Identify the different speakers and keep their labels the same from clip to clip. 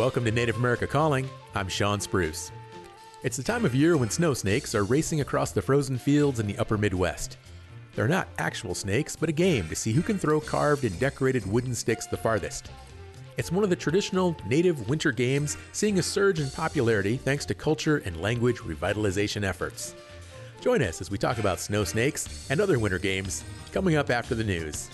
Speaker 1: Welcome to Native America Calling. I'm Sean Spruce. It's the time of year when snow snakes are racing across the frozen fields in the upper Midwest. They're not actual snakes, but a game to see who can throw carved and decorated wooden sticks the farthest. It's one of the traditional native winter games, seeing a surge in popularity thanks to culture and language revitalization efforts. Join us as we talk about snow snakes and other winter games coming up after the news.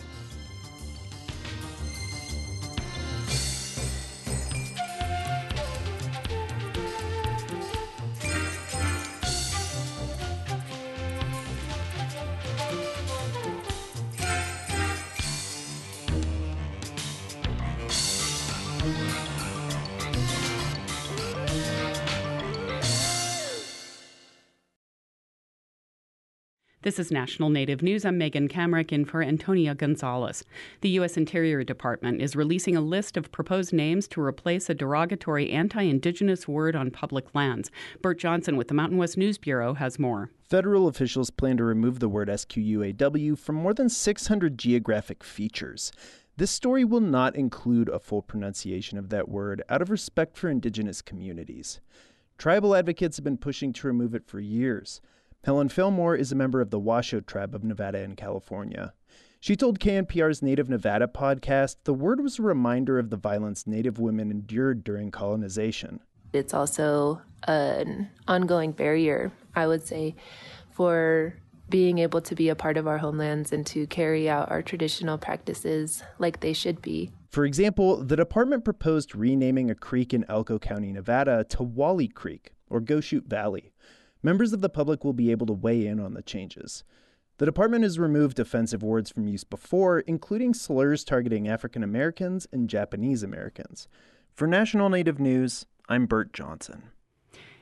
Speaker 2: This is National Native News. I'm Megan Kamerick in for Antonia Gonzalez. The U.S. Interior Department is releasing a list of proposed names to replace a derogatory anti Indigenous word on public lands. Bert Johnson with the Mountain West News Bureau has more.
Speaker 3: Federal officials plan to remove the word SQUAW from more than 600 geographic features. This story will not include a full pronunciation of that word out of respect for Indigenous communities. Tribal advocates have been pushing to remove it for years. Helen Fillmore is a member of the Washoe tribe of Nevada and California. She told KNPR's Native Nevada podcast the word was a reminder of the violence Native women endured during colonization.
Speaker 4: It's also an ongoing barrier, I would say, for being able to be a part of our homelands and to carry out our traditional practices like they should be.
Speaker 3: For example, the department proposed renaming a creek in Elko County, Nevada to Wally Creek or Goshute Valley members of the public will be able to weigh in on the changes. The department has removed offensive words from use before, including slurs targeting African Americans and Japanese Americans. For National Native News, I'm Bert Johnson.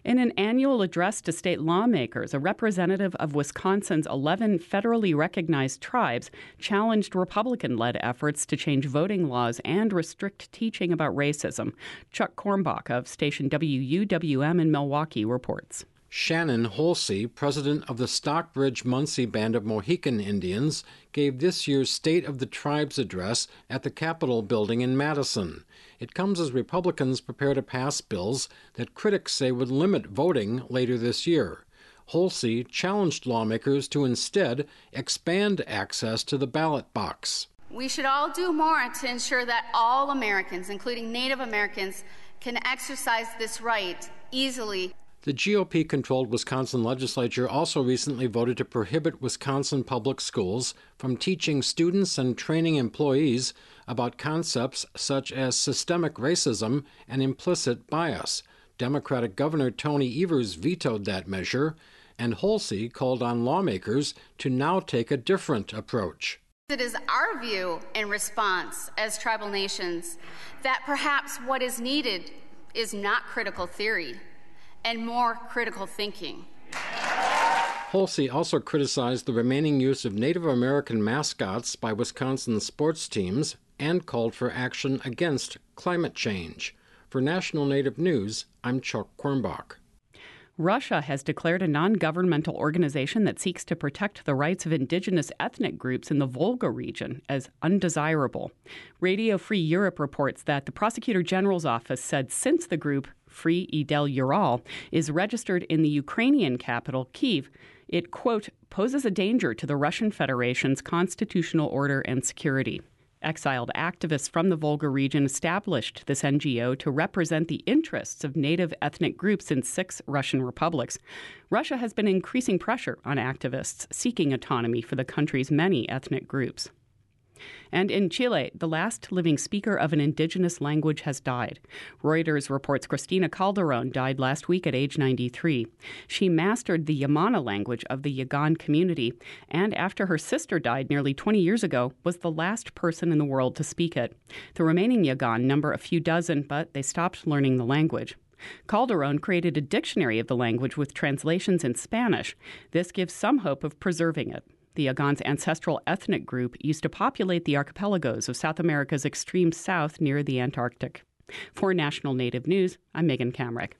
Speaker 2: In an annual address to state lawmakers, a representative of Wisconsin's 11 federally recognized tribes challenged Republican led efforts to change voting laws and restrict teaching about racism. Chuck Quirmbach of station WUWM in Milwaukee reports.
Speaker 5: Shannon Holsey, president of the Stockbridge Munsee Band of Mohican Indians, gave this year's State of the Tribes address at the Capitol building in Madison. It comes as Republicans prepare to pass bills that critics say would limit voting later this year. Holsey challenged lawmakers to instead expand access to the ballot box.
Speaker 6: We should all do more to ensure that all Americans, including Native Americans, can exercise this right easily
Speaker 5: the GOP controlled Wisconsin legislature also recently voted to prohibit Wisconsin public schools from teaching students and training employees about concepts such as systemic racism and implicit bias. Democratic Governor Tony Evers vetoed that measure, and Holsey called on lawmakers to now take a different approach.
Speaker 6: It is our view and response as tribal nations that perhaps what is needed is not critical theory and more critical thinking.
Speaker 5: Holsey also criticized the remaining use of Native American mascots by Wisconsin sports teams and called for action against climate change. For National Native News, I'm Chuck Quirmbach.
Speaker 2: Russia has declared a non governmental organization that seeks to protect the rights of indigenous ethnic groups in the Volga region as undesirable. Radio Free Europe reports that the Prosecutor General's office said since the group Free Idel Ural, is registered in the Ukrainian capital, Kiev, it, quote, poses a danger to the Russian Federation's constitutional order and security. Exiled activists from the Volga region established this NGO to represent the interests of native ethnic groups in six Russian republics. Russia has been increasing pressure on activists seeking autonomy for the country's many ethnic groups. And in Chile, the last living speaker of an indigenous language has died. Reuters reports Cristina Calderon died last week at age 93. She mastered the Yamana language of the Yagan community, and after her sister died nearly 20 years ago, was the last person in the world to speak it. The remaining Yagan number a few dozen, but they stopped learning the language. Calderon created a dictionary of the language with translations in Spanish. This gives some hope of preserving it. The Yagan's ancestral ethnic group used to populate the archipelagos of South America's extreme south near the Antarctic. For National Native News, I'm Megan Kamerick.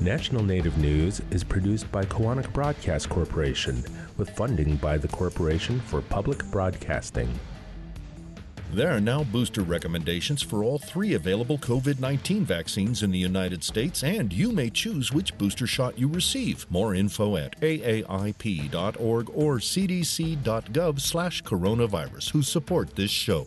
Speaker 7: National Native News is produced by Koahnic Broadcast Corporation with funding by the Corporation for Public Broadcasting.
Speaker 8: There are now booster recommendations for all three available COVID 19 vaccines in the United States, and you may choose which booster shot you receive. More info at aAIP.org or cdc.gov slash coronavirus, who support this show.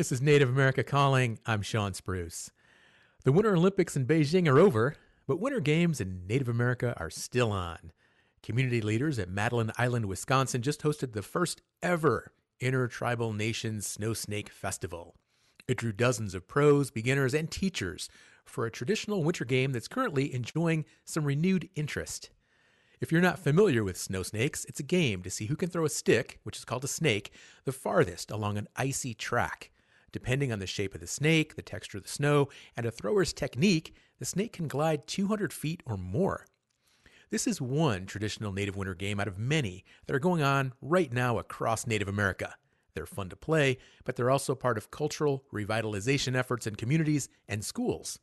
Speaker 1: This is Native America Calling. I'm Sean Spruce. The Winter Olympics in Beijing are over, but Winter Games in Native America are still on. Community leaders at Madeline Island, Wisconsin just hosted the first ever Intertribal Nations Snow Snake Festival. It drew dozens of pros, beginners, and teachers for a traditional winter game that's currently enjoying some renewed interest. If you're not familiar with snow snakes, it's a game to see who can throw a stick, which is called a snake, the farthest along an icy track. Depending on the shape of the snake, the texture of the snow, and a thrower's technique, the snake can glide 200 feet or more. This is one traditional native winter game out of many that are going on right now across Native America. They're fun to play, but they're also part of cultural revitalization efforts in communities and schools.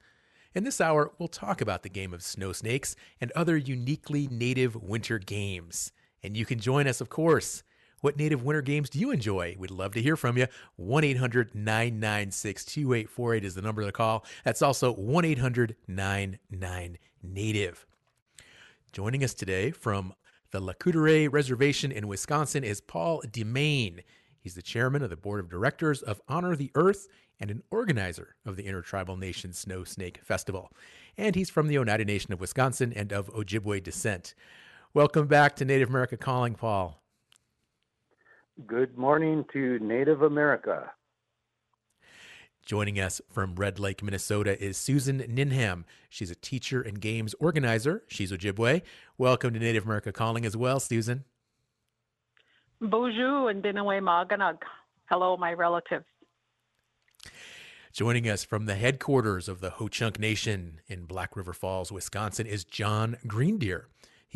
Speaker 1: In this hour, we'll talk about the game of snow snakes and other uniquely native winter games. And you can join us, of course. What native winter games do you enjoy? We'd love to hear from you. 1 800 996 2848 is the number to call. That's also 1 800 99 Native. Joining us today from the La Couture Reservation in Wisconsin is Paul DeMain. He's the chairman of the board of directors of Honor the Earth and an organizer of the Intertribal Nations Snow Snake Festival. And he's from the Oneida Nation of Wisconsin and of Ojibwe descent. Welcome back to Native America Calling, Paul.
Speaker 9: Good morning to Native America.
Speaker 1: Joining us from Red Lake, Minnesota is Susan Ninham. She's a teacher and games organizer. She's Ojibwe. Welcome to Native America Calling as well, Susan.
Speaker 10: Bonjour and Dinawe Maganag. Hello, my relatives.
Speaker 1: Joining us from the headquarters of the Ho Chunk Nation in Black River Falls, Wisconsin, is John Greendeer.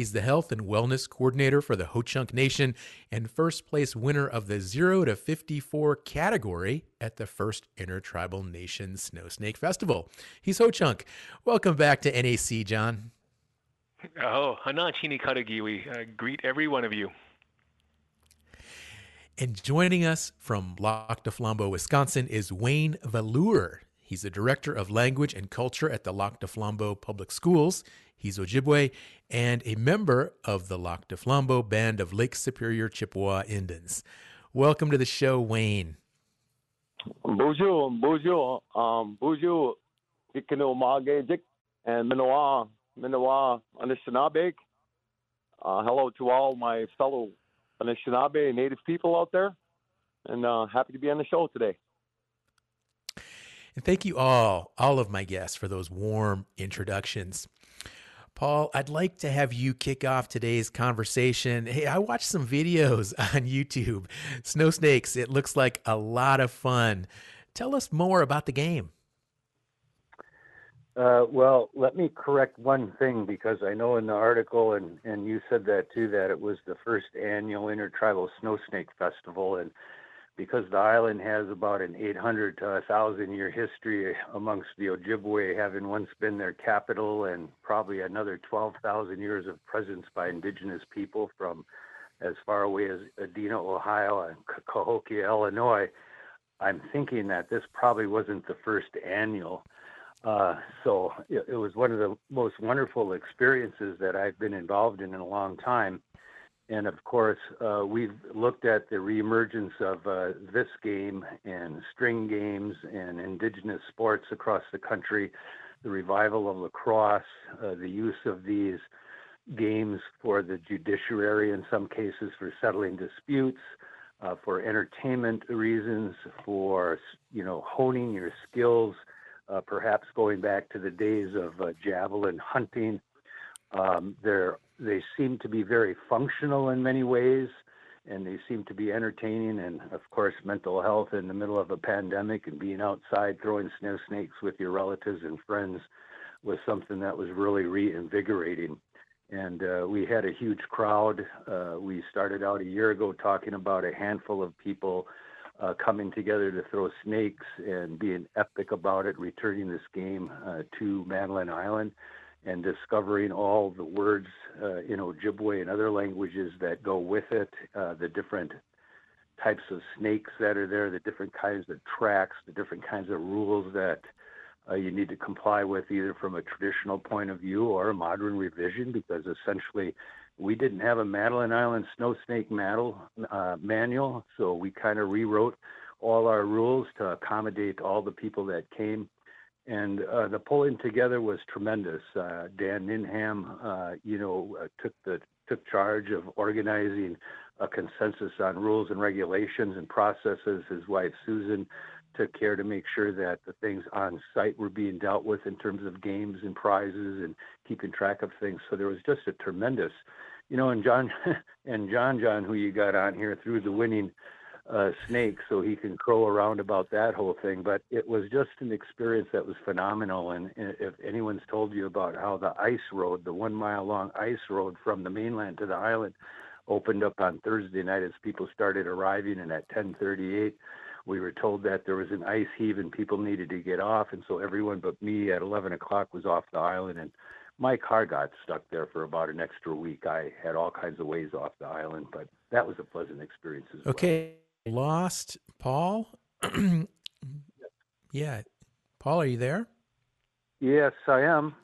Speaker 1: He's the health and wellness coordinator for the Ho Chunk Nation and first place winner of the 0 to 54 category at the first Intertribal Nation Snow Snake Festival. He's Ho Chunk. Welcome back to NAC, John.
Speaker 11: Oh, Hanachini Karagi. We uh, greet every one of you.
Speaker 1: And joining us from Lac du Flambeau, Wisconsin is Wayne Valure. He's the director of language and culture at the Lac du Flambeau Public Schools. He's Ojibwe and a member of the Lac du Flambeau Band of Lake Superior Chippewa Indians. Welcome to the show, Wayne.
Speaker 9: Bonjour, bonjour, um, bonjour, Jikinomagajik, and Minoa, Minoa Anishinaabe. Uh, hello to all my fellow Anishinaabe Native people out there, and uh, happy to be on the show today.
Speaker 1: And thank you all, all of my guests, for those warm introductions. Paul, I'd like to have you kick off today's conversation. Hey, I watched some videos on YouTube. Snow snakes, it looks like a lot of fun. Tell us more about the game.
Speaker 9: Uh, well, let me correct one thing because I know in the article, and, and you said that too, that it was the first annual Intertribal Snow Snake Festival. And because the island has about an 800 to 1,000 year history amongst the Ojibwe, having once been their capital, and probably another 12,000 years of presence by indigenous people from as far away as Adena, Ohio, and Cahokia, Illinois, I'm thinking that this probably wasn't the first annual. Uh, so it, it, was one of the most wonderful experiences that I've been involved in in a long time. And of course, uh, we've looked at the reemergence of uh, this game and string games and indigenous sports across the country, the revival of lacrosse, uh, the use of these games for the judiciary in some cases for settling disputes, uh, for entertainment reasons, for you know honing your skills uh, perhaps going back to the days of uh, javelin hunting. Um, they seem to be very functional in many ways, and they seem to be entertaining. And of course, mental health in the middle of a pandemic and being outside throwing snow snakes with your relatives and friends was something that was really reinvigorating. And uh, we had a huge crowd. Uh, we started out a year ago talking about a handful of people uh, coming together to throw snakes and being epic about it, returning this game uh, to Madeline Island and discovering all the words uh, in Ojibwe and other languages that go with it, uh, the different types of snakes that are there, the different kinds of tracks, the different kinds of rules that uh, you need to comply with either from a traditional point of view or a modern revision because essentially we didn't have a Madeline Island snow snake uh, manual so we kind of rewrote all our rules to accommodate all the people that came. And uh, the pulling together was tremendous. Uh, Dan Ninham, uh, you know, uh, took the took charge of organizing a consensus on rules and regulations and processes. His wife Susan took care to make sure that the things on site were being dealt with in terms of games and prizes and keeping track of things. So there was just a tremendous you know, and John and John John, who you got on here, through the winning uh, snake, so he can crow around about that whole thing. But it was just an experience that was phenomenal. And if anyone's told you about how the ice road, the one mile long ice road from the mainland to the island, opened up on Thursday night as people started arriving, and at 10:38 we were told that there was an ice heave and people needed to get off, and so everyone but me at 11 o'clock was off the island and my car got stuck there for about an extra week. I had all kinds of ways off the island, but that was a pleasant experience as
Speaker 1: okay. well. Okay, lost Paul. yeah, Paul, are you there?
Speaker 9: Yes, I am.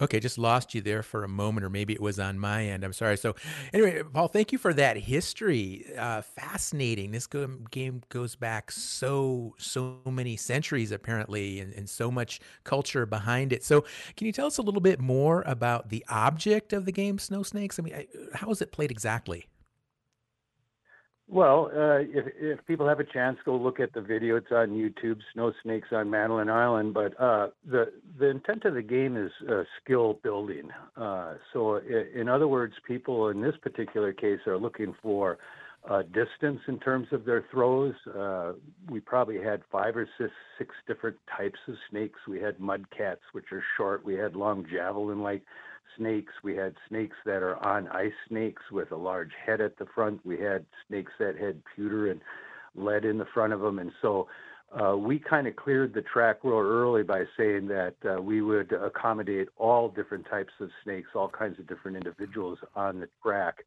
Speaker 1: Okay, just lost you there for a moment, or maybe it was on my end. I'm sorry. So, anyway, Paul, thank you for that history. Uh, fascinating. This game goes back so so many centuries, apparently, and, and so much culture behind it. So, can you tell us a little bit more about the object of the game, Snow Snakes? I mean, how is it played exactly?
Speaker 9: Well, uh, if, if people have a chance, go look at the video. It's on YouTube, Snow Snakes on Madeline Island. But uh, the the intent of the game is uh, skill building. Uh, so, in other words, people in this particular case are looking for uh, distance in terms of their throws. Uh, we probably had five or six, six different types of snakes. We had mud cats, which are short. We had long javelin-like snakes. We had snakes that are on ice snakes with a large head at the front. We had snakes that had pewter and lead in the front of them. And so uh, we kind of cleared the track real early by saying that uh, we would accommodate all different types of snakes, all kinds of different individuals on the track.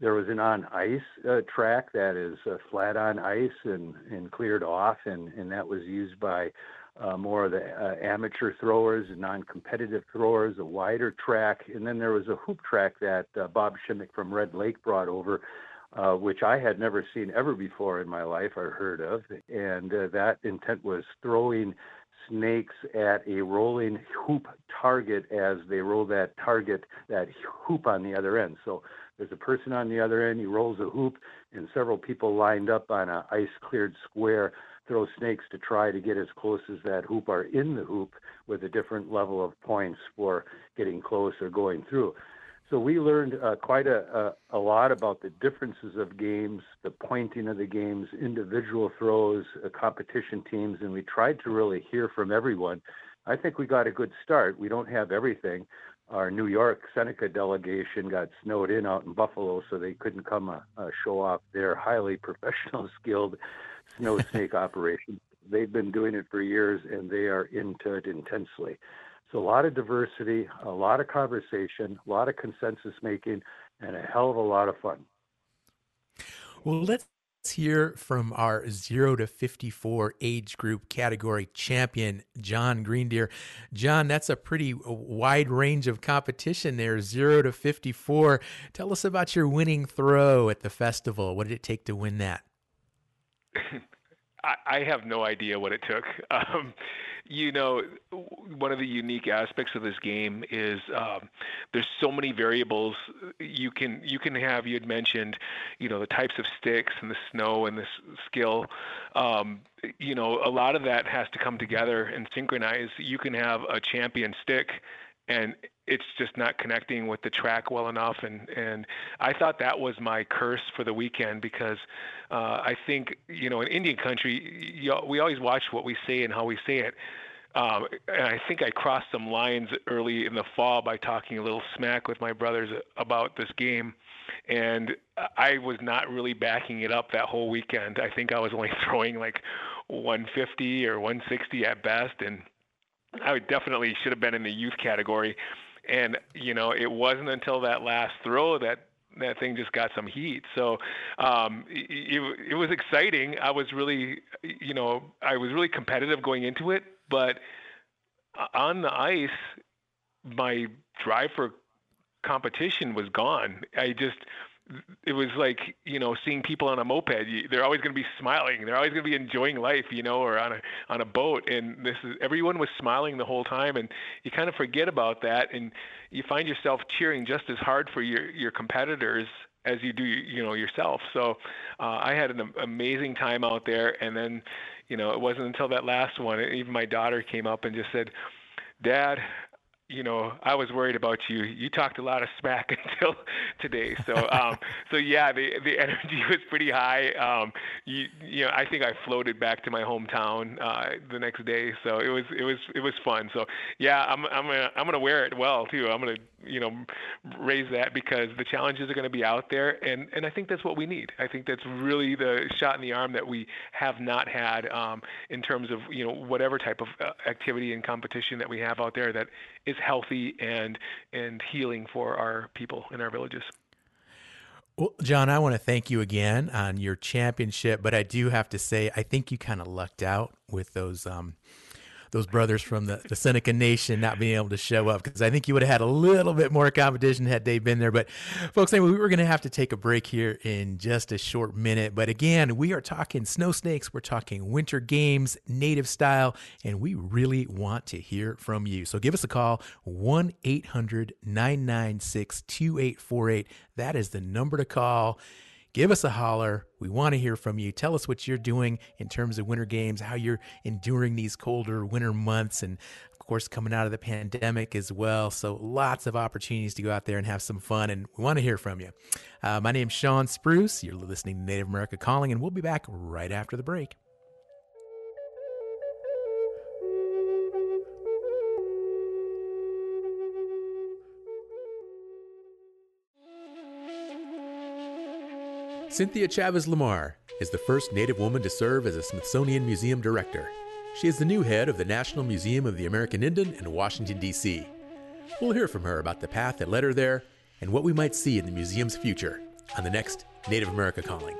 Speaker 9: There was an on ice uh, track that is uh, flat on ice and, and cleared off, and, and that was used by uh, more of the uh, amateur throwers non-competitive throwers, a wider track, and then there was a hoop track that uh, Bob Shimmick from Red Lake brought over, uh, which I had never seen ever before in my life or heard of, and uh, that intent was throwing snakes at a rolling hoop target as they roll that target, that hoop on the other end. So there's a person on the other end, he rolls a hoop, and several people lined up on an ice cleared square throw snakes to try to get as close as that hoop are in the hoop with a different level of points for getting close or going through. So we learned uh, quite a, a, a, lot about the differences of games, the pointing of the games, individual throws, uh, competition teams, and we tried to really hear from everyone. I think we got a good start. We don't have everything. Our New York Seneca delegation got snowed in out in Buffalo, so they couldn't come uh, uh show off their highly professional, skilled snow snake operation. They've been doing it for years and they are into it intensely. So a lot of diversity, a lot of conversation, a lot of consensus making, and a hell of a lot of fun.
Speaker 1: Well, let's hear from our 0 to 54 age group category champion, John Greendeer. John, that's a pretty wide range of competition there, 0 to 54. Tell us about your winning throw at the festival. What did it take to win that?
Speaker 11: I, have no idea what it took. Um, you know, one of the unique aspects of this game is um, there's so many variables. You can you can have you had mentioned, you know, the types of sticks and the snow and the skill. Um, you know, a lot of that has to come together and synchronize. You can have a champion stick and it's just not connecting with the track well enough and and I thought that was my curse for the weekend because uh, I think you know in Indian country you, we always watch what we say and how we say it um, and I think I crossed some lines early in the fall by talking a little smack with my brothers about this game and I was not really backing it up that whole weekend I think I was only throwing like 150 or 160 at best and I definitely should have been in the youth category. And you know, it wasn't until that last throw that that thing just got some heat. So um, it, it was exciting. I was really, you know, I was really competitive going into it, but on the ice, my drive for competition was gone. I just it was like you know seeing people on a moped they're always going to be smiling they're always going to be enjoying life you know or on a on a boat and this is everyone was smiling the whole time and you kind of forget about that and you find yourself cheering just as hard for your your competitors as you do you know yourself. So uh, i had an amazing time out there and then you know it wasn't until that last one even my daughter came up and just said dad you know, I was worried about you. You talked a lot of smack until today. So, um, so yeah, the the energy was pretty high. Um, you, you know, I think I floated back to my hometown uh, the next day. So it was it was it was fun. So yeah, I'm I'm gonna I'm gonna wear it well too. I'm gonna you know raise that because the challenges are to be out there, and and I think that's what we need. I think that's really the shot in the arm that we have not had um, in terms of you know whatever type of uh, activity and competition that we have out there that is healthy and and healing for our people in our villages.
Speaker 1: Well, John, I want to thank you again on your championship, but I do have to say I think you kind of lucked out with those um, those brothers from the, the Seneca Nation not being able to show up because I think you would have had a little bit more competition had they been there. But, folks, anyway, we were going to have to take a break here in just a short minute. But again, we are talking snow snakes, we're talking winter games, native style, and we really want to hear from you. So give us a call 1 800 996 2848. That is the number to call give us a holler. We want to hear from you. Tell us what you're doing in terms of winter games, how you're enduring these colder winter months, and of course, coming out of the pandemic as well. So, lots of opportunities to go out there and have some fun, and we want to hear from you. Uh, my name's Sean Spruce. You're listening to Native America Calling, and we'll be back right after the break. Cynthia Chavez Lamar is the first Native woman to serve as a Smithsonian Museum director. She is the new head of the National Museum of the American Indian in Washington, D.C. We'll hear from her about the path that led her there and what we might see in the museum's future on the next Native America Calling.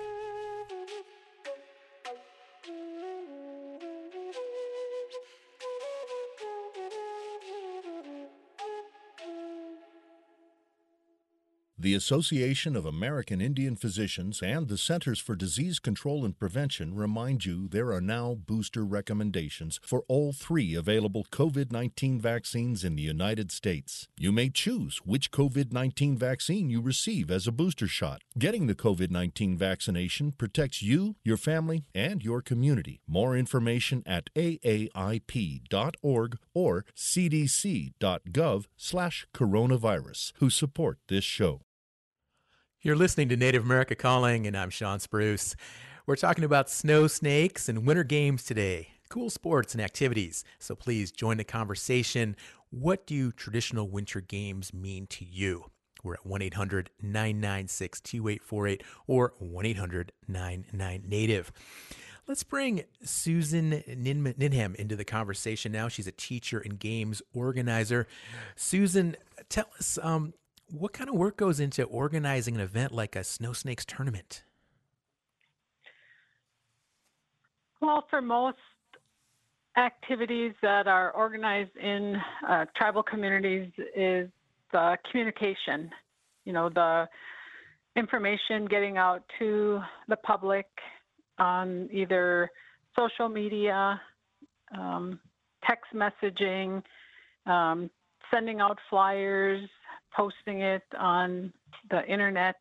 Speaker 8: The Association of American Indian Physicians and the Centers for Disease Control and Prevention remind you there are now booster recommendations for all three available COVID 19 vaccines in the United States. You may choose which COVID 19 vaccine you receive as a booster shot. Getting the COVID 19 vaccination protects you, your family, and your community. More information at aaip.org or cdc.gov slash coronavirus, who support this show.
Speaker 1: You're listening to Native America Calling, and I'm Sean Spruce. We're talking about snow snakes and winter games today. Cool sports and activities. So please join the conversation. What do traditional winter games mean to you? We're at 1 800 996 2848 or 1 800 99 Native. Let's bring Susan Ninham into the conversation now. She's a teacher and games organizer. Susan, tell us um, what kind of work goes into organizing an event like a Snow Snakes tournament?
Speaker 10: Well, for most activities that are organized in uh, tribal communities is the communication, you know, the information getting out to the public on either social media, um, text messaging, um, sending out flyers, posting it on the internet,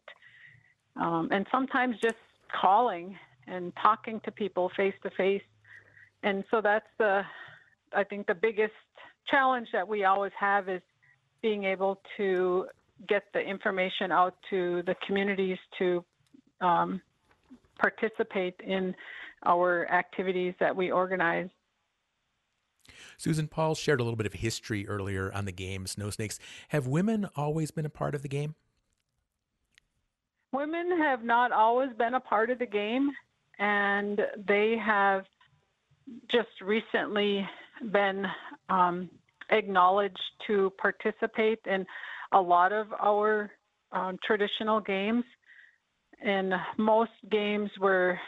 Speaker 10: um, and sometimes just calling and talking to people face to face. And so that's the, I think, the biggest challenge that we always have is being able to get the information out to the communities to um, participate in our activities that we organize.
Speaker 1: Susan Paul shared a little bit of history earlier on the game Snow Snakes. Have women always been a part of the game?
Speaker 10: Women have not always been a part of the game, and they have just recently been um, acknowledged to participate in a lot of our um, traditional games. And most games were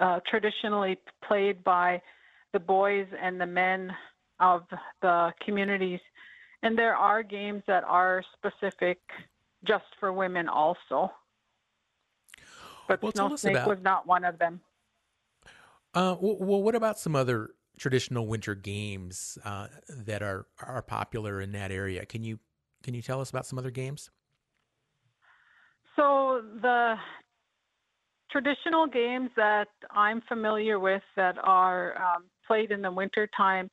Speaker 10: uh, traditionally played by the boys and the men of the communities. And there are games that are specific just for women also. But
Speaker 1: well,
Speaker 10: Snow Snake
Speaker 1: about,
Speaker 10: was not one of them.
Speaker 1: Uh, well, what about some other traditional winter games uh, that are are popular in that area? Can you can you tell us about some other games?
Speaker 10: So the traditional games that I'm familiar with that are um, played in the wintertime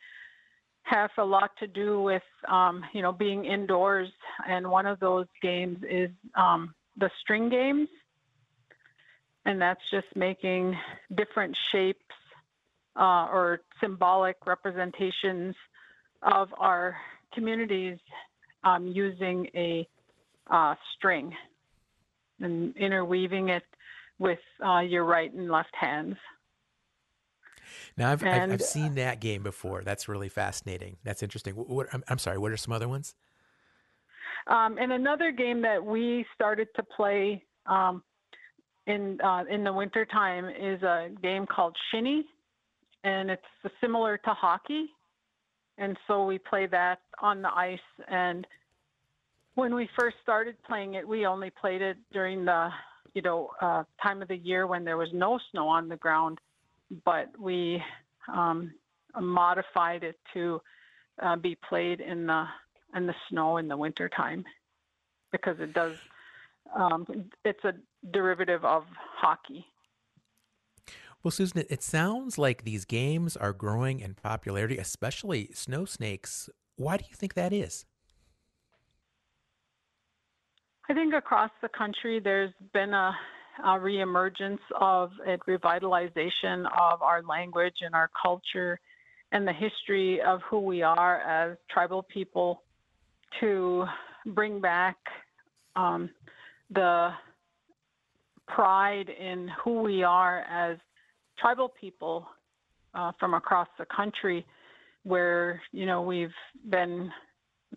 Speaker 10: have a lot to do with um, you know being indoors and one of those games is um, the string games and that's just making different shapes uh, or symbolic representations of our communities um, using a uh, string and interweaving it with uh, your right and left hands.
Speaker 1: Now I've, and, I've, I've seen that game before. That's really fascinating. That's interesting. What, I'm, I'm, sorry. What are some other ones?
Speaker 10: Um, and another game that we started to play um, in uh, in the wintertime is a game called Shinny, and it's similar to hockey. And so we play that on the ice. And when we first started playing it, we only played it during the you know uh, time of the year when there was no snow on the ground but we um, modified it to uh, be played in the in the snow in the wintertime because it does um, it's a derivative of hockey.
Speaker 1: Well, Susan, it sounds like these games are growing in popularity, especially snow snakes. Why do you think that is?
Speaker 10: I think across the country there's been a uh, reemergence of a revitalization of our language and our culture and the history of who we are as tribal people to bring back um, the pride in who we are as tribal people uh, from across the country where you know we've been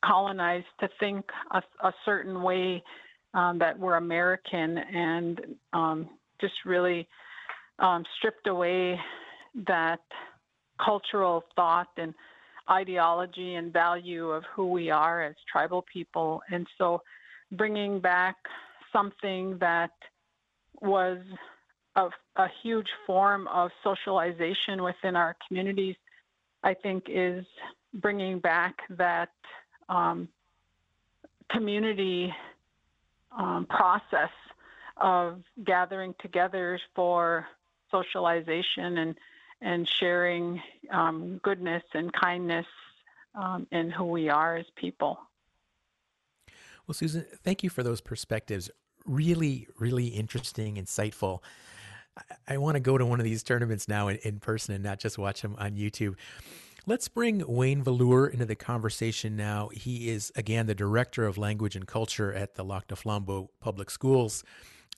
Speaker 10: colonized to think a, a certain way um, that were American and um, just really um, stripped away that cultural thought and ideology and value of who we are as tribal people. And so bringing back something that was a, a huge form of socialization within our communities, I think is bringing back that um, community um, process of gathering together for socialization and and sharing um, goodness and kindness um, in who we are as people.
Speaker 1: Well, Susan, thank you for those perspectives. Really, really interesting, insightful. I, I want to go to one of these tournaments now in, in person and not just watch them on YouTube. Let's bring Wayne Velour into the conversation now. He is, again, the Director of Language and Culture at the Lac du Flambeau Public Schools.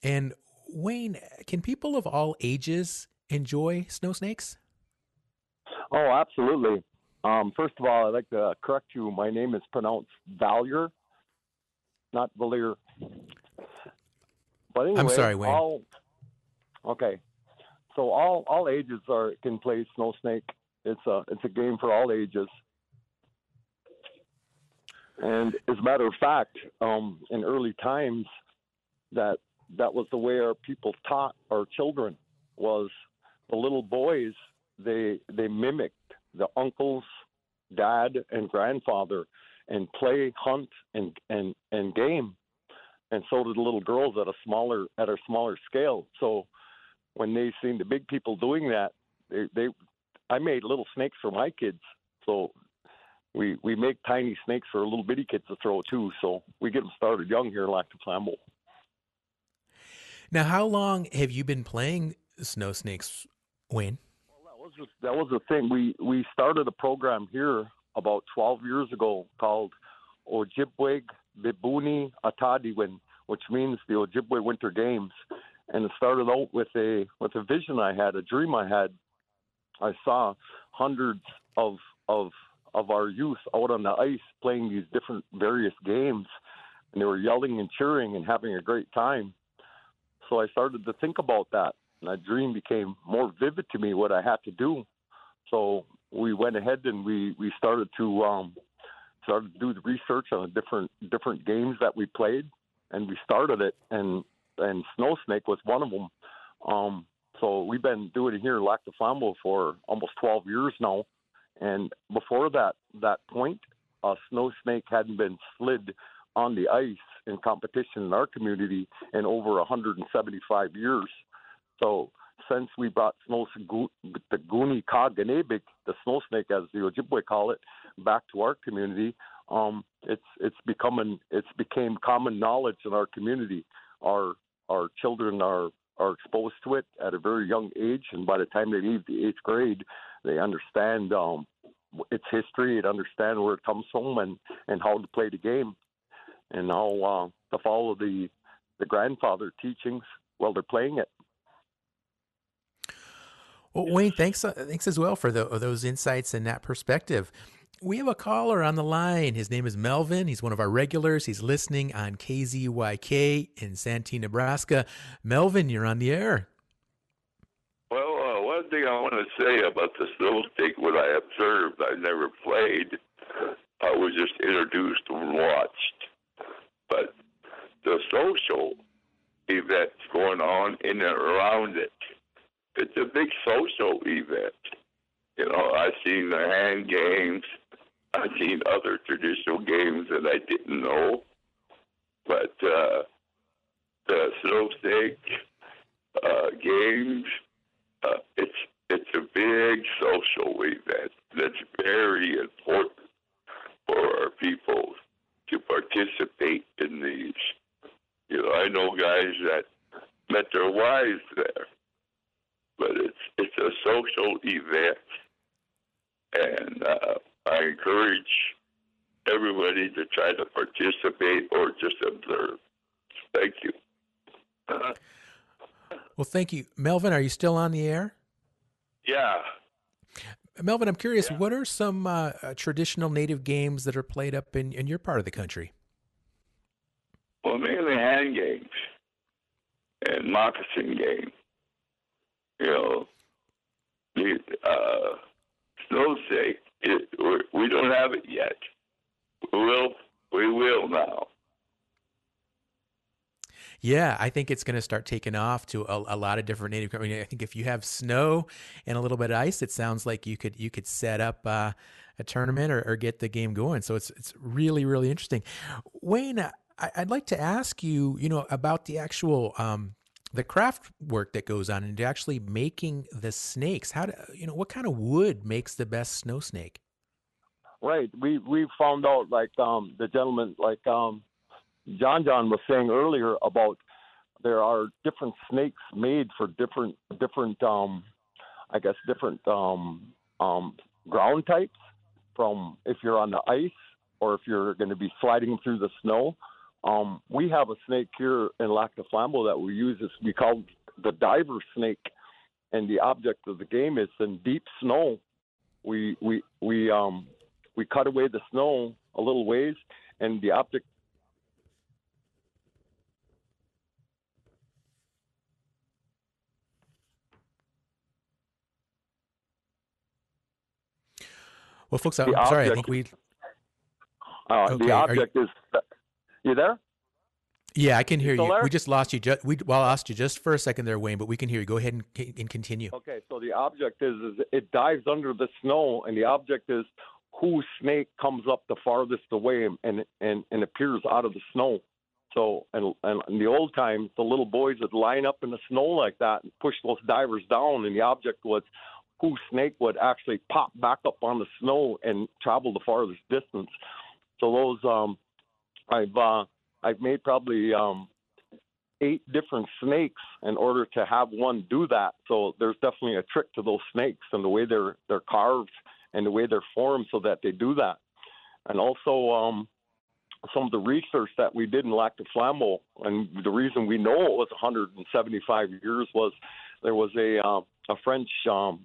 Speaker 1: And Wayne, can people of all ages enjoy snow snakes?
Speaker 12: Oh, absolutely. Um, first of all, I'd like to correct you. My name is pronounced Valier, not Valier. But anyway,
Speaker 1: I'm sorry, Wayne.
Speaker 12: All, okay, so all all ages are can play snow snake. It's a it's a game for all ages. And as a matter of fact, um, in early times, that that was the way our people taught our children was the little boys they they mimicked the uncles dad and grandfather and play, hunt, and and and game, and so did the little girls at a smaller at a smaller scale. So when they seen the big people doing that, they they I made little snakes for my kids. So we we make tiny snakes for little bitty kids to throw too. So we get them started young here in Lac du Flambeau.
Speaker 1: Now, how long have you been playing snow snakes, Wayne?
Speaker 12: Well, that was the, that was the thing. We we started a program here about 12 years ago called Ojibwe Bibuni Atadiwin, which means the Ojibwe Winter Games. And it started out with a with a vision I had, a dream I had. I saw hundreds of of of our youth out on the ice playing these different various games, and they were yelling and cheering and having a great time. So I started to think about that, and that dream became more vivid to me what I had to do. So we went ahead and we we started to um, started to do the research on the different different games that we played, and we started it, and and Snow Snake was one of them. Um, so we've been doing it here in Lac du Flambeau for almost 12 years now, and before that that point, a snow snake hadn't been slid on the ice in competition in our community in over 175 years. So since we brought snow the Guni Kaganebik, the snow snake as the Ojibwe call it, back to our community, um, it's it's becoming it's became common knowledge in our community. Our our children are are exposed to it at a very young age, and by the time they leave the eighth grade, they understand um, its history, they understand where it comes from, and and how to play the game, and how uh, to follow the the grandfather teachings while they're playing it.
Speaker 1: Well, Wayne, thanks uh, thanks as well for the, those insights and that perspective. We have a caller on the line. His name is Melvin. He's one of our regulars. He's listening on KZYK in Santee, Nebraska. Melvin, you're on the air.
Speaker 13: Well, uh, one thing I want to say about the snow stick, what I observed, I never played. I was just introduced and watched. But the social events going on in and around it, it's a big social event. You know, I've seen the hand games, I've seen other traditional games that I didn't know, but uh, the snowstake uh, games, uh, it's it's a big social event that's very important for our people to participate in these. You know, I know guys that met their wives there, but it's it's a social event, and uh, I encourage everybody to try to participate or just observe. Thank you. Uh,
Speaker 1: well, thank you. Melvin, are you still on the air?
Speaker 13: Yeah.
Speaker 1: Melvin, I'm curious, yeah. what are some uh, uh, traditional native games that are played up in, in your part of the country?
Speaker 13: Well, mainly hand games and moccasin games. You know, the uh, snow stake it, we don't have it yet. We will. We will now.
Speaker 1: Yeah, I think it's going to start taking off to a, a lot of different native. I, mean, I think if you have snow and a little bit of ice, it sounds like you could you could set up uh, a tournament or, or, get the game going. So it's it's really really interesting. Wayne, I, would like to ask you, you know, about the actual um, the craft work that goes on into actually making the snakes. How do you know what kind of wood makes the best snow snake?
Speaker 12: Right. We we found out like um the gentleman like um John John was saying earlier about there are different snakes made for different different um I guess different um um ground types from if you're on the ice or if you're going to be sliding through the snow um, we have a snake here in Lac du Flambeau that we use. Is we call the diver snake, and the object of the game is in deep snow. We we we um we cut away the snow a little ways, and the object
Speaker 1: Well, folks, I'm sorry. I think we.
Speaker 12: Uh, okay. The object you... is you there?
Speaker 1: Yeah, I can hear you. you. We just lost you. Just, we well lost you just for a second there, Wayne, but we can hear you. Go ahead and, and continue.
Speaker 12: Okay, so the object is, is it dives under the snow, and the object is whose snake comes up the farthest away and and and appears out of the snow. So, and, and in the old times, the little boys would line up in the snow like that and push those divers down, and the object was whose snake would actually pop back up on the snow and travel the farthest distance. So those, um, I've uh, I've made probably um, eight different snakes in order to have one do that. So there's definitely a trick to those snakes and the way they're they're carved and the way they're formed so that they do that. And also, um, some of the research that we did in Lac du Flambeau, and the reason we know it was 175 years was there was a uh, a French um,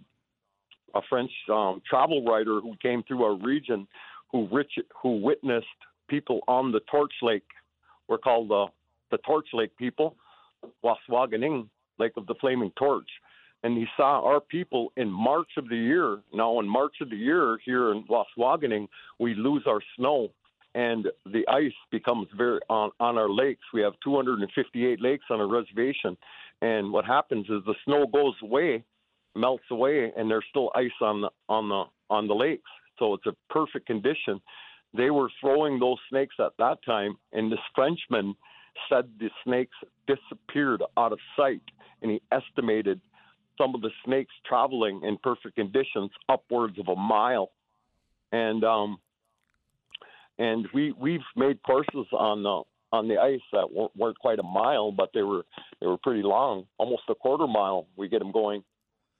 Speaker 12: a French um, travel writer who came through our region who rich, who witnessed people on the Torch Lake. We're called the the Torch Lake people, Waskawaganning, Lake of the Flaming Torch. And he saw our people in March of the year. Now, in March of the year here in Waskawaganning, we lose our snow and the ice becomes very on, on our lakes. We have 258 lakes on a reservation, and what happens is the snow goes away, melts away, and there's still ice on the on the on the lakes. So it's a perfect condition. They were throwing those snakes at that time, and this Frenchman said the snakes disappeared out of sight, and he estimated some of the snakes traveling in perfect conditions upwards of a mile. And um, and we we've made courses on the on the ice that weren't, weren't quite a mile, but they were they were pretty long, almost a quarter mile. We get them going,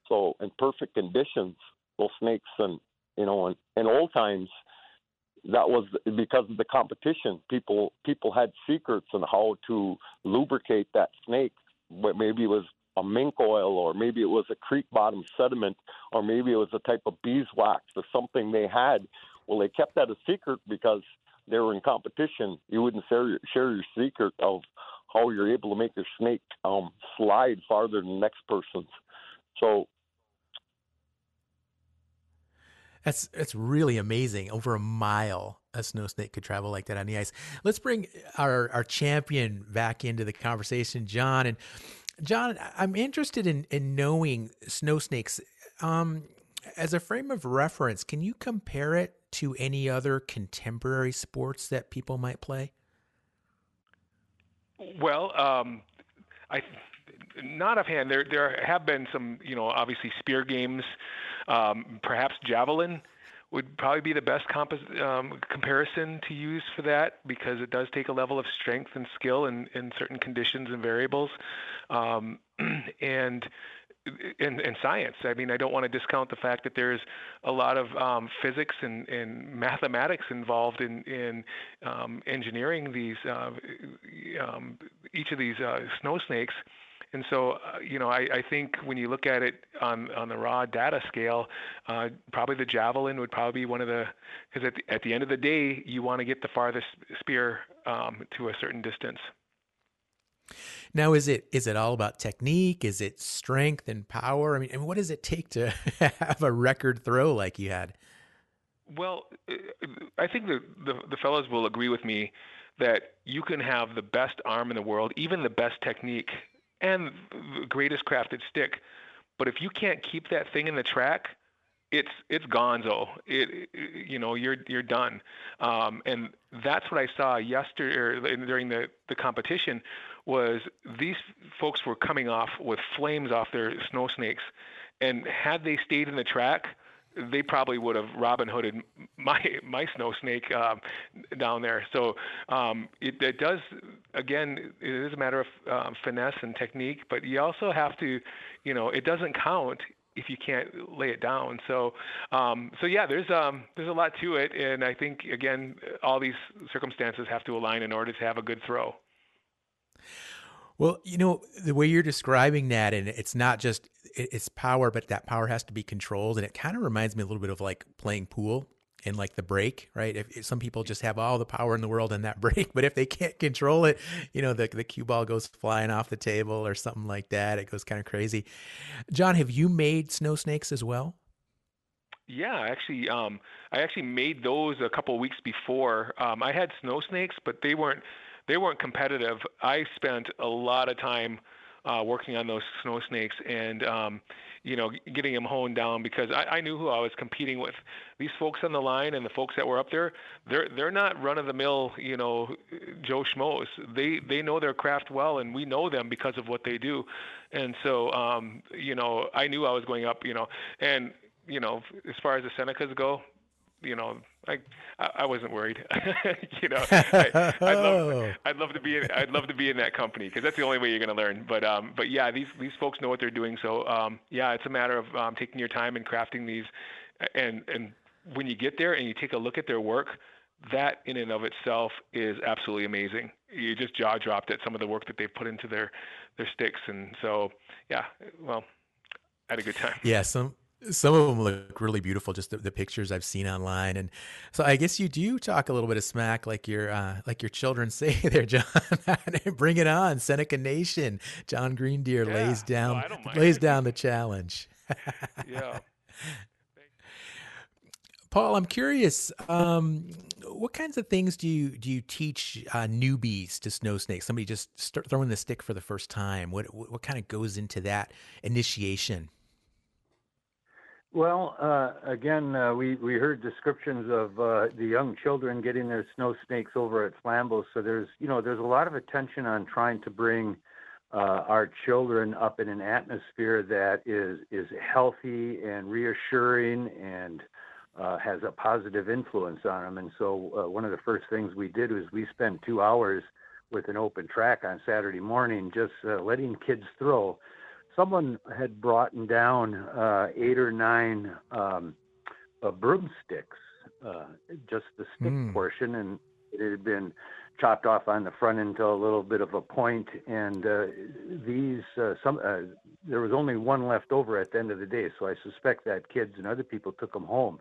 Speaker 12: so in perfect conditions, those snakes and you know, in, in old times, that was because of the competition. People people had secrets on how to lubricate that snake. Maybe it was a mink oil, or maybe it was a creek bottom sediment, or maybe it was a type of beeswax or something they had well, they kept that a secret because they were in competition. You wouldn't share your, share your secret of how you're able to make your snake um, slide farther than the next person's. So
Speaker 1: that's that's really amazing. Over a mile, a snow snake could travel like that on the ice. Let's bring our our champion back into the conversation, John. And John, I'm interested in in knowing snow snakes. Um, as a frame of reference, can you compare it to any other contemporary sports that people might play?
Speaker 11: Well, um, I not offhand. There there have been some, you know, obviously spear games, um, perhaps javelin would probably be the best comp- um, comparison to use for that because it does take a level of strength and skill in, in certain conditions and variables. Um, and in, science. I mean, I don't want to discount the fact that there's a lot of um, physics and, and mathematics involved in in um, engineering these uh, um, each of these uh, snow snakes. And so, uh, you know, I, I think when you look at it on on the raw data scale, uh, probably the javelin would probably be one of the because at the, at the end of the day, you want to get the farthest spear um, to a certain distance.
Speaker 1: Now, is it is it all about technique? Is it strength and power? I mean, and what does it take to have a record throw like you had?
Speaker 11: Well, uh, I think the, the the fellows will agree with me that you can have the best arm in the world, even the best technique, and the greatest crafted stick, but if you can't keep that thing in the track, it's it's gonzo. It, it, you know you're you're done, um, and that's what I saw yesterday during the the competition was these folks were coming off with flames off their snow snakes, and had they stayed in the track, they probably would have Robin Hooded my my snow snake um, down there. So um, it, it, does again. It is a matter of um, finesse and technique, but you also have to, you know, it doesn't count if you can't lay it down. So, um, so yeah, there's um, there's a lot to it, and I think again, all these circumstances have to align in order to have a good throw.
Speaker 1: Well, you know, the way you're describing that, and it's not just it's power, but that power has to be controlled. And it kind of reminds me a little bit of like playing pool and like the break, right? If, if, some people just have all the power in the world in that break, but if they can't control it, you know, the, the cue ball goes flying off the table or something like that. It goes kind of crazy. John, have you made snow snakes as well?
Speaker 11: Yeah, actually, um, I actually made those a couple weeks before. Um, I had snow snakes, but they weren't they weren't competitive. I spent a lot of time uh, working on those snow snakes and um, you know getting them honed down because I, I knew who I was competing with. These folks on the line and the folks that were up there, they're they're not run of the mill you know Joe schmoes. They they know their craft well and we know them because of what they do. And so um, you know I knew I was going up you know and you know as far as the Senecas go, you know, I I wasn't worried. you know, I, would love I'd love to be in I'd love to be in that company because that's the only way you're going to learn. But um, but yeah, these these folks know what they're doing. So um, yeah, it's a matter of um, taking your time and crafting these, and and when you get there and you take a look at their work, that in and of itself is absolutely amazing. You just jaw dropped at some of the work that they've put into their their sticks, and so yeah, well, I had a good time.
Speaker 1: Yeah, some some of them look really beautiful just the, the, pictures i've seen online and so i guess you do talk a little bit of smack like your uh, like your children say there john bring it on seneca nation. John Greendeer
Speaker 11: yeah.
Speaker 1: lays down lays down the challenge.
Speaker 11: Yeah.
Speaker 1: Paul i'm curious um, what kinds of things do you do you teach uh, newbies to snow snakes? Somebody just start throwing the stick for the first time. What what, what kind of goes into that initiation
Speaker 9: well, uh, again, uh, we we heard descriptions of uh, the young children getting their snow snakes over at Flambeau. So there's you know there's a lot of attention on trying to bring uh, our children up in an atmosphere that is is healthy and reassuring and uh, has a positive influence on them. And so uh, one of the first things we did was we spent two hours with an open track on Saturday morning, just letting kids throw someone had brought down uh, eight or nine um, uh, broomsticks, uh, just the stick mm. portion, and it had been chopped off on the front into a little bit of a point. And uh, these, uh, some, uh, there was only one left over at the end of the day, so I suspect that kids and other people took them home.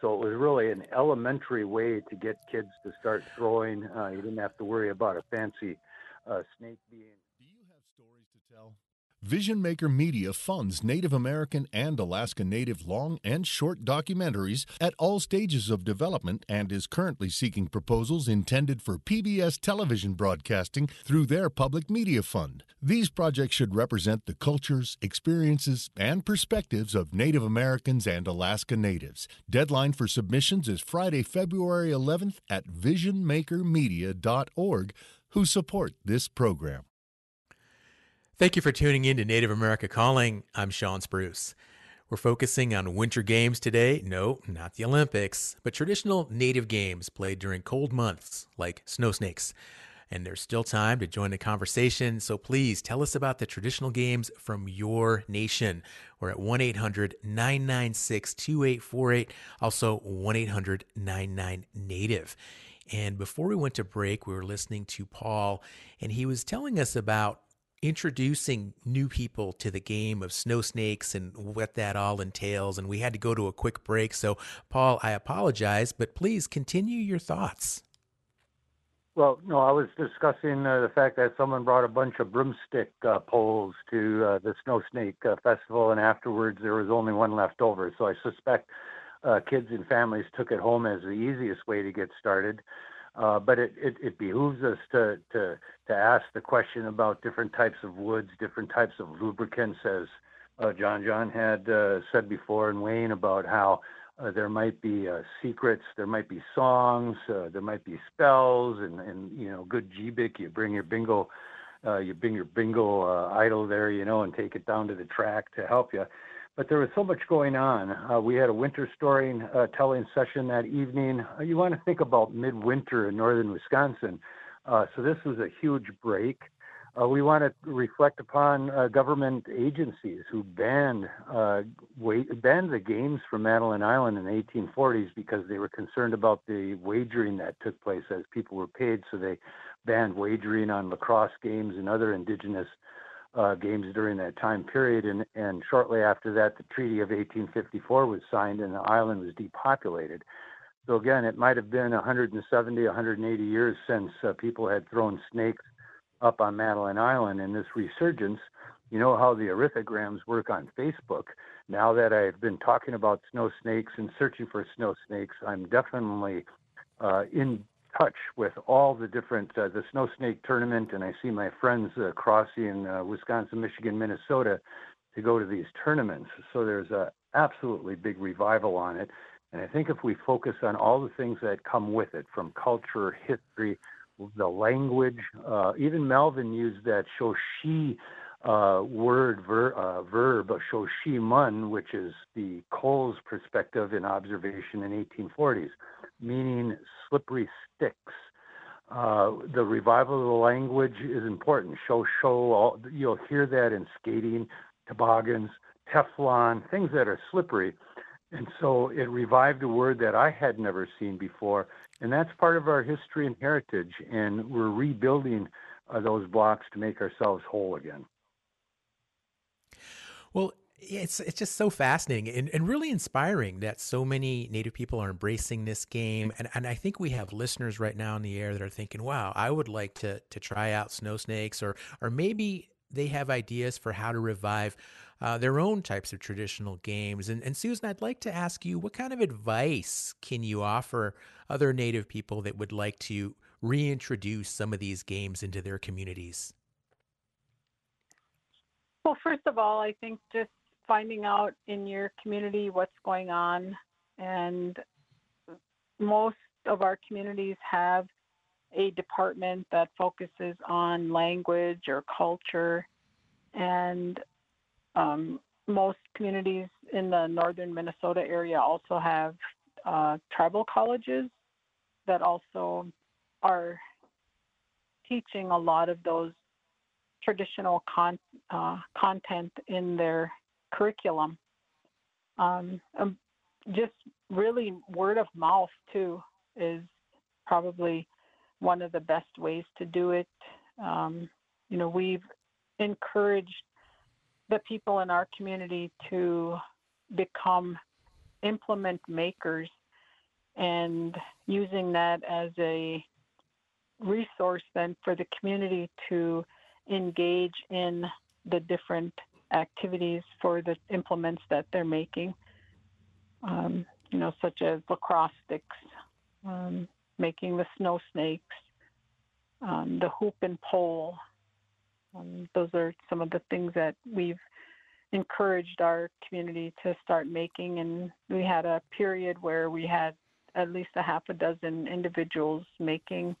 Speaker 9: So it was really an elementary way to get kids to start throwing. you didn't have to worry about a fancy snake being
Speaker 8: Vision Maker Media funds Native American and Alaska Native long and short documentaries at all stages of development and is currently seeking proposals intended for PBS television broadcasting through their public media fund. These projects should represent the cultures, experiences, and perspectives of Native Americans and Alaska Natives. Deadline for submissions is Friday, February 11th at visionmakermedia.org, who support this program.
Speaker 1: Thank you for tuning in to Native America Calling. I'm Shawn Spruce. We're focusing on winter games today. No, not the Olympics, but traditional native games played during cold months like snow snakes. And there's still time to join the conversation, so please tell us about the traditional games from your nation. We're at 1 800 996 2848, also 1 800 99 Native. And before we went to break, we were listening to Paul, and he was telling us about introducing new people to the game of snow snakes and what that all entails. And we had to go to a quick break. So, Paul, I apologize, but please continue your thoughts.
Speaker 9: Well, no, I was discussing uh, the fact that someone brought a bunch of broomstick uh, poles to uh, the Snow Snake uh, Festival, and afterwards there was only one left over. So I suspect uh, kids and families took it home as the easiest way to get started. Uh, but it, it, it, behooves us to, to, to ask the question about different types of woods, different types of lubricants, as uh, John John had uh, said before, and Wayne about how uh, there might be uh, secrets, there might be songs, there might be spells, and, and you know, good GBIC, you bring your bingo, you bring your bingo idol there, you know, and take it down to the track to help you but there was so much going on. Uh, we had a winter story uh, telling session that evening. Uh, you want to think about midwinter in northern Wisconsin. Uh, so this was a huge break. Uh, we want to reflect upon uh, government agencies who banned banned the games from Madeline Island in the 1840s because they were concerned about the wagering that took place as people were paid. So they banned wagering on lacrosse games and other indigenous uh, games during that time period. And, and shortly after that, the Treaty of 1854 was signed and the island was depopulated. So again, it might have been 170, 180 years since uh, people had thrown snakes up on Madeline Island. And this resurgence, you know how the algorithms work on Facebook. Now that I've been talking about snow snakes and searching for snow snakes, I'm definitely uh, in touch with all the different uh, the snow snake tournament, and I see my friends uh, crossing uh, Wisconsin, Michigan, Minnesota to go to these tournaments. So there's a absolutely big revival on it, and I think if we focus on all the things that come with it, from culture, history, the language, uh, even Melvin used that shoshi uh, word ver, uh, verb mun, which is the Kohl's perspective in observation in 1840s, meaning slippery sticks. Uh, the revival of the language is important. Show show, all, you'll hear that in skating, toboggans, Teflon, things that are slippery. And so it revived a word that I had never seen before. And that's part of our history and heritage. And we're rebuilding uh, those blocks to make ourselves whole again.
Speaker 1: Well, it's it's just so fascinating and, and really inspiring that so many native people are embracing this game. And, and i think we have listeners right now in the air that are thinking wow i would like to to try out snow snakes or or maybe they have ideas for how to revive uh, their own types of traditional games. And, and susan i'd like to ask you what kind of advice can you offer other native people that would like to reintroduce some of these games into their communities?
Speaker 10: Well, first of all, I think just finding out in your community what's going on, and most of our communities have a department that focuses on language or culture, and um, most communities in the northern Minnesota area also have uh, tribal colleges that also are teaching a lot of those traditional con- uh, content in their curriculum. Um, um, just really word of mouth too is probably one of the best ways to do it. Um, you know, we've encouraged the people in our community to become implement makers and using that as a resource then for the community to engage in the different activities for the implements that they're making, um, you know, such as lacrosse sticks, um, making the snow snakes, um, the hoop and pole. Um, those are some of the things that we've encouraged our community to start making. And we had a period where we had at least a half a dozen individuals making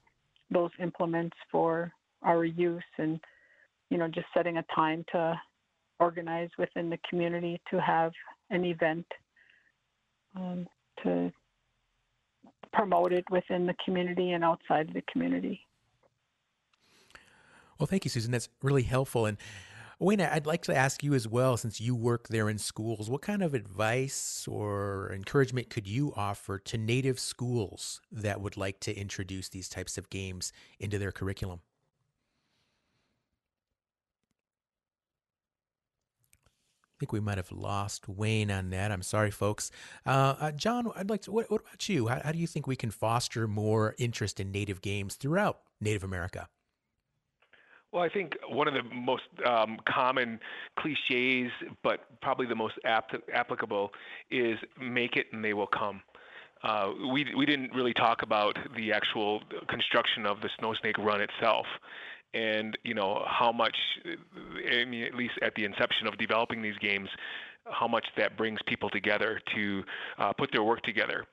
Speaker 10: those implements for our use and you know, just setting a time to organize within the community to have an event um, to promote it within the community and outside the community.
Speaker 1: Well, thank you, Susan. That's really helpful. And Wayne, I'd like to ask you as well, since you work there in schools, what kind of advice or encouragement could you offer to native schools that would like to introduce these types of games into their curriculum? I think we might have lost Wayne on that. I'm sorry, folks. Uh, uh, John, I'd like to. What, what about you? How, how, do you think we can foster more interest in Native games throughout Native America?
Speaker 11: Well, I think one of the most um, common cliches, but probably the most apt, applicable, is "make it and they will come." Uh, we we didn't really talk about the actual construction of the Snow Snake Run itself, and you know how much I mean at least at the inception of developing these games how much that brings people together to uh, put their work together.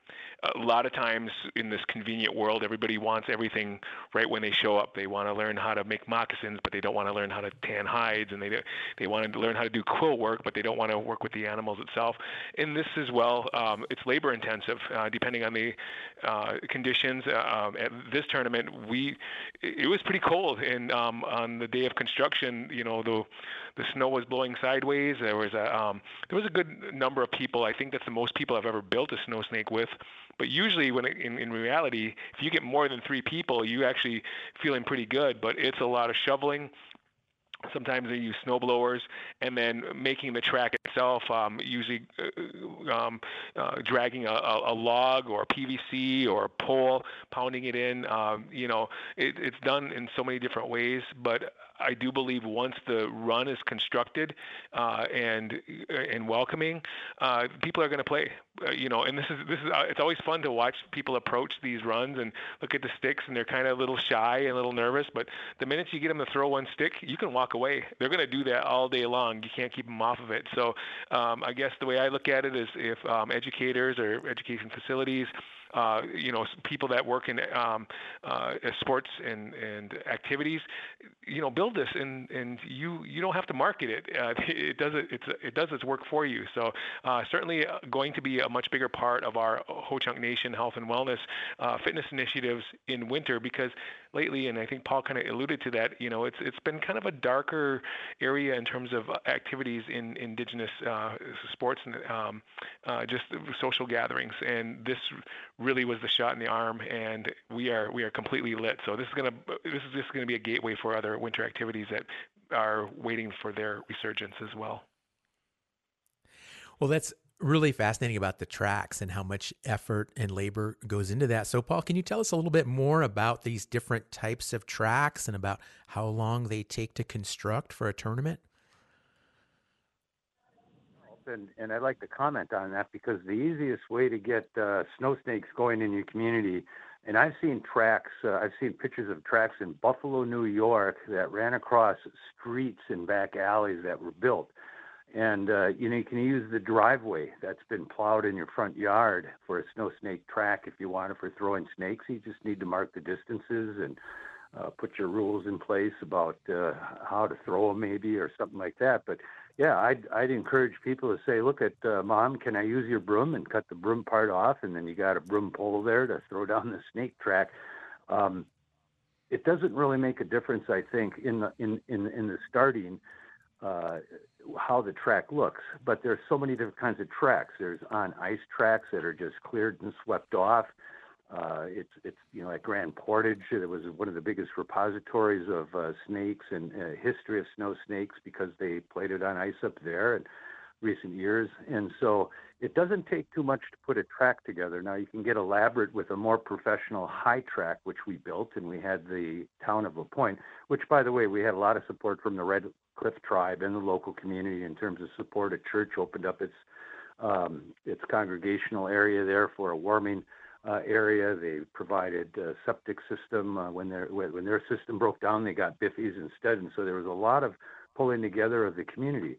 Speaker 11: A lot of times in this convenient world, everybody wants everything right when they show up. They want to learn how to make moccasins, but they don't want to learn how to tan hides, and they they want to learn how to do quill work, but they don't want to work with the animals itself. And this as well, um, it's labor intensive, uh, depending on the uh, conditions. Um, at this tournament, we it was pretty cold, and um, on the day of construction, you know the the snow was blowing sideways. There was a um, there was a good number of people. I think that's the most people I've ever built a snow snake with. But usually, when it, in, in reality, if you get more than three people, you actually feeling pretty good. But it's a lot of shoveling. Sometimes they use snow blowers, and then making the track itself, um, usually uh, um, uh, dragging a, a, log or a PVC or a pole, pounding it in. Um, you know, it, it's done in so many different ways. But I do believe once the run is constructed uh, and and welcoming, uh, people are going to play. Uh, you know, and this is this is uh, it's always fun to watch people approach these runs and look at the sticks, and they're kind of a little shy and a little nervous. But the minute you get them to throw one stick, you can walk away. They're going to do that all day long. You can't keep them off of it. So um, I guess the way I look at it is, if um, educators or education facilities uh, you know, people that work in um, uh, sports and, and activities, you know, build this and, and you you don't have to market it. Uh, it does it it's it does its work for you. So uh, certainly uh, going to be a much bigger part of our Ho Chunk Nation health and wellness uh, fitness initiatives in winter because lately, and I think Paul kind of alluded to that. You know, it's it's been kind of a darker area in terms of activities in Indigenous uh, sports and um, uh, just social gatherings. And this really was the shot in the arm, and we are we are completely lit. So this is gonna this is just gonna be a gateway for other winter activities that are waiting for their resurgence as well.
Speaker 1: Well, that's really fascinating about the tracks and how much effort and labor goes into that. So, Paul, can you tell us a little bit more about these different types of tracks and about how long they take to construct for a tournament?
Speaker 9: And, and I'd like to comment on that because the easiest way to get uh, snow snakes going in your community, and I've seen tracks, uh, I've seen pictures of tracks in Buffalo, New York that ran across streets and back alleys that were built and uh, you know you can use the driveway that's been plowed in your front yard for a snow snake track if you want it for throwing snakes. You just need to mark the distances and uh, put your rules in place about uh, how to throw them, maybe or something like that. But yeah, I'd I'd encourage people to say, look at uh, mom, can I use your broom and cut the broom part off, and then you got a broom pole there to throw down the snake track. Um, it doesn't really make a difference, I think, in the in in in the starting. Uh, how the track looks, but there's so many different kinds of tracks. There's on ice tracks that are just cleared and swept off. Uh, it's it's you know at Grand Portage, it was one of the biggest repositories of uh, snakes and uh, history of snow snakes because they played it on ice up there in recent years. And so it doesn't take too much to put a track together. Now you can get elaborate with a more professional high track, which we built, and we had the town of LaPointe, which by the way we had a lot of support from the Red Cliff tribe and the local community in terms of support. A church opened up its um, its congregational area there for a warming area. They provided a septic system uh, when their when their system broke down. They got biffies instead, and so there was a lot of pulling together of the community.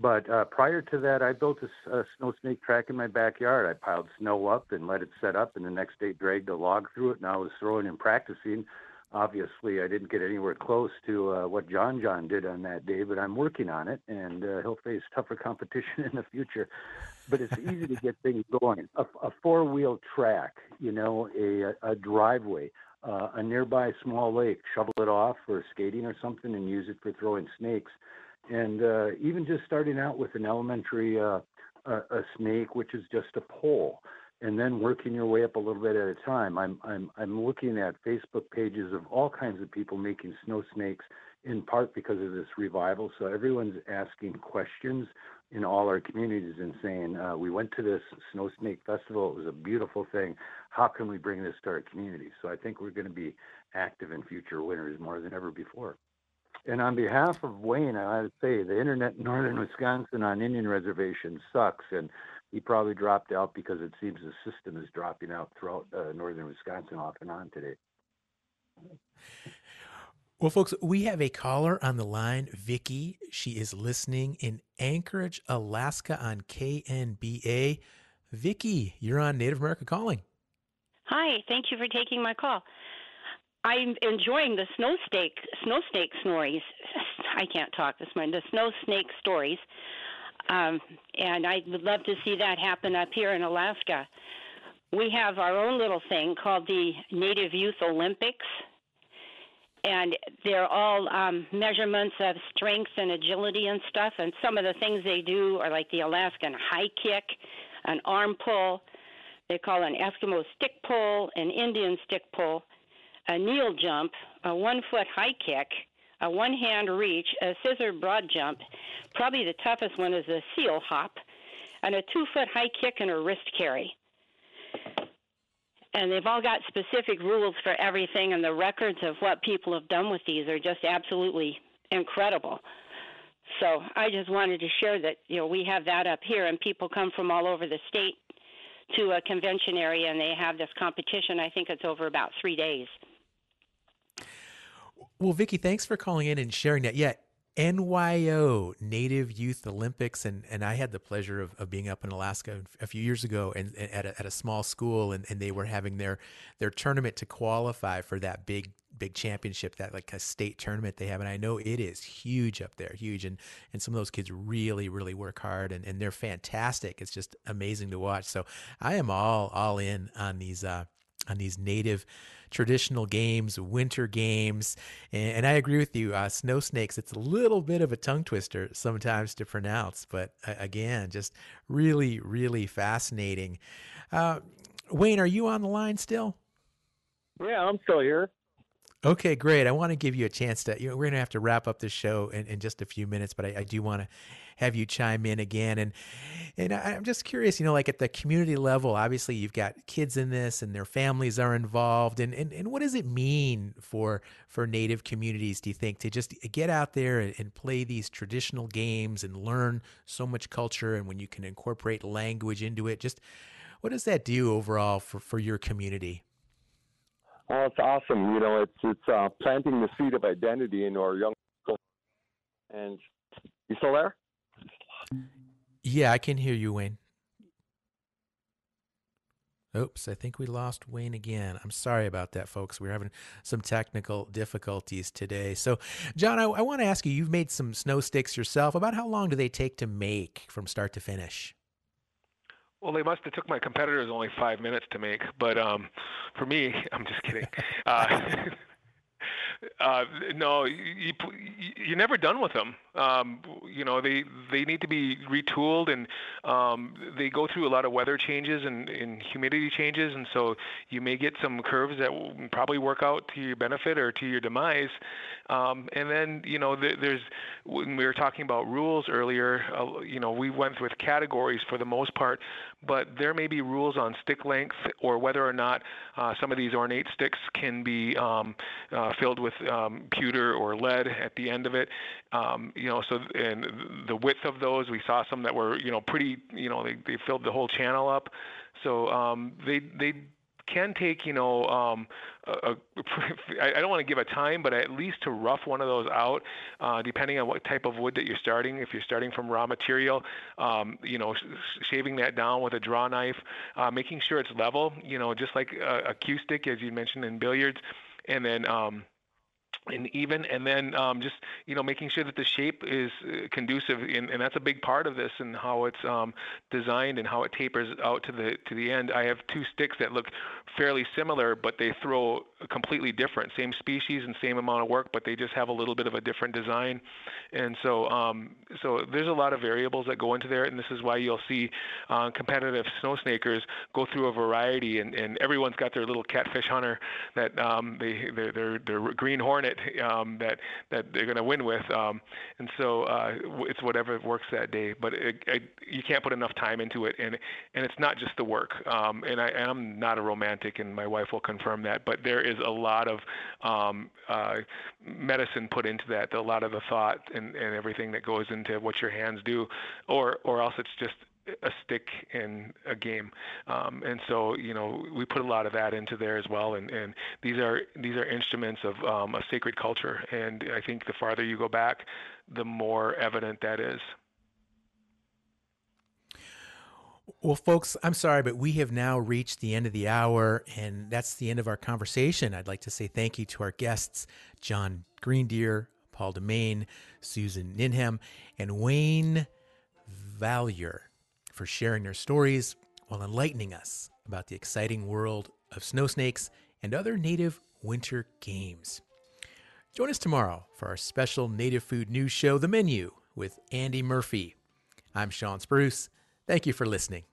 Speaker 9: But uh, prior to that, I built a, a snow snake track in my backyard. I piled snow up and let it set up, and the next day dragged a log through it. And I was throwing and practicing obviously I didn't get anywhere close to uh, what John John did on that day, but I'm working on it, and uh, he'll face tougher competition in the future. But it's easy to get things going. A, a four-wheel track, you know, a, a driveway, uh, a nearby small lake, shovel it off for skating or something, and use it for throwing snakes. And uh, even just starting out with an elementary uh, a, a snake, which is just a pole and then working your way up a little bit at a time. I'm I'm I'm looking at Facebook pages of all kinds of people making snow snakes in part because of this revival. So everyone's asking questions in all our communities and saying, uh, we went to this snow snake festival. It was a beautiful thing. How can we bring this to our community? So I think we're going to be active in future winters more than ever before. And on behalf of Wayne, I would say the internet in northern Wisconsin on Indian reservations sucks. And he probably dropped out because it seems the system is dropping out throughout uh, northern Wisconsin off and on today.
Speaker 1: Well, folks, we have a caller on the line, Vicki. She is listening in Anchorage, Alaska on KNBA. Vicki, you're on Native America Calling.
Speaker 14: Hi, thank you for taking my call. I'm enjoying the snow snake snow snake stories. I can't talk this morning. The snow snake stories. Um, and I would love to see that happen up here in Alaska. We have our own little thing called the Native Youth Olympics, and they're all um, measurements of strength and agility and stuff. And some of the things they do are like the Alaskan high kick, an arm pull, they call an Eskimo stick pull, an Indian stick pull, a kneel jump, a one foot high kick, a one hand reach, a scissor broad jump. Probably the toughest one is a seal hop, and a two foot high kick and a wrist carry. And they've all got specific rules for everything, and the records of what people have done with these are just absolutely incredible. So I just wanted to share that you know we have that up here, and people come from all over the state to a convention area, and they have this competition. I think it's over about three days.
Speaker 1: Well, Vicki, thanks for calling in and sharing that. Yeah, NYO Native Youth Olympics, and, and I had the pleasure of, of being up in Alaska a few years ago and, and at, a, at a small school, and, and they were having their their tournament to qualify for that big big championship, that like a state tournament they have, and I know it is huge up there, huge, and and some of those kids really really work hard, and, and they're fantastic. It's just amazing to watch. So I am all all in on these uh, on these native traditional games, winter games. And, I agree with you. Uh, snow snakes, it's a little bit of a tongue twister sometimes to pronounce, but uh, again, just really, really fascinating. Uh, Wayne, are you on the line still?
Speaker 12: Yeah, I'm still here.
Speaker 1: Okay, great. I want to give you a chance to. You know, we're going to have to wrap up the show in, in just a few minutes, but I, I do want to have you chime in again. And and I'm just curious, you know, like at the community level, obviously you've got kids in this and their families are involved. And and, and what does it mean for for Native communities, do you think, to just get out there and, and play these traditional games and learn so much culture and when you can incorporate language into it, just what does that do overall for, for your community?
Speaker 12: Oh, it's awesome. You know, it's it's uh, planting the seed of identity in our young people. And you still there?
Speaker 1: Yeah, I can hear you, Wayne. Oops, I think we lost Wayne again. I'm sorry about that, folks. We're having some technical difficulties today. So, John, I, I want to ask you you've made some snow sticks yourself. About how long do they take to make from start to finish?
Speaker 11: Well, they must have took my competitors only five minutes to make, but um, for me, I'm just kidding. Uh, uh, no, you, you're never done with them. Um, you know, they they need to be retooled, and um, they go through a lot of weather changes and, and humidity changes, and so you may get some curves that will probably work out to your benefit or to your demise. Um, and then, you know, there's when we were talking about rules earlier, uh, you know, we went with categories for the most part, but there may be rules on stick length or whether or not uh, some of these ornate sticks can be um, uh, filled with um, pewter or lead at the end of it. Um, you know, so and the width of those, we saw some that were, you know, pretty, you know, they, they filled the whole channel up. So um, they they can take, you know, um, a, a, I don't want to give a time, but at least to rough one of those out, uh, depending on what type of wood that you're starting. If you're starting from raw material, um, you know, shaving that down with a draw knife, uh, making sure it's level, you know, just like a, a cue stick, as you mentioned in billiards, and then. Um, and even and then um, just you know making sure that the shape is uh, conducive and, and that's a big part of this and how it's um, designed and how it tapers out to the to the end. I have two sticks that look fairly similar, but they throw completely different, same species and same amount of work, but they just have a little bit of a different design. And so um, so there's a lot of variables that go into there, and this is why you'll see uh, competitive snow snakers go through a variety, and, and everyone's got their little catfish hunter that um, they they're, they're, they're green hornet um, that that they're going to win with, um, and so uh, it's whatever works that day. But it, it, you can't put enough time into it, and and it's not just the work. Um, and I am not a romantic, and my wife will confirm that. But there is a lot of um, uh, medicine put into that, a lot of the thought and, and everything that goes into what your hands do, or or else it's just a stick in a game. Um, and so, you know, we put a lot of that into there as well. And, and these are these are instruments of um, a sacred culture. And I think the farther you go back, the more evident that is.
Speaker 1: Well, folks, I'm sorry, but we have now reached the end of the hour, and that's the end of our conversation. I'd like to say thank you to our guests, John Greendeer, Paul Demain, Susan Ninham, and Wayne Valliere for sharing their stories while enlightening us about the exciting world of snow snakes and other native winter games. Join us tomorrow for our special native food news show, The Menu, with Andy Murphy. I'm Shawn Spruce. Thank you for listening.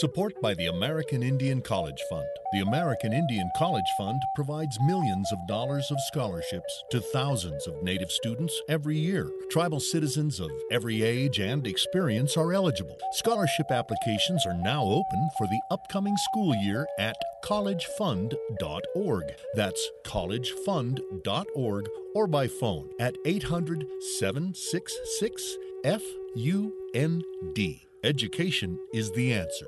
Speaker 8: Support by the American Indian College Fund. The American Indian College Fund provides millions of dollars of scholarships to thousands of Native students every year. Tribal citizens of every age and experience are eligible. Scholarship applications are now open for the upcoming school year at collegefund.org. That's collegefund.org or by phone at 800 766 FUND. Education is the answer.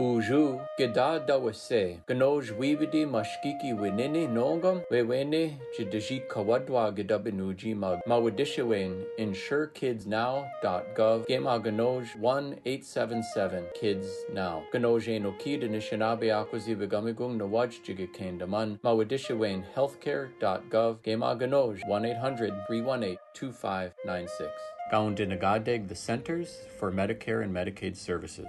Speaker 15: Uju geda dawase ganoj wibidi mashkiki winini nongam wewene jidaji kawadwa gedabinuji mag mawadishawen insurekidsnow.gov gema ganoj 1877 kids now. Ganoj no kid nishinabe akwazi begamigung nawaj jigakendaman mawadishawen healthcare.gov gema ganoj 1-800-318-2596 Gaundinagadeg the Centers for Medicare and Medicaid Services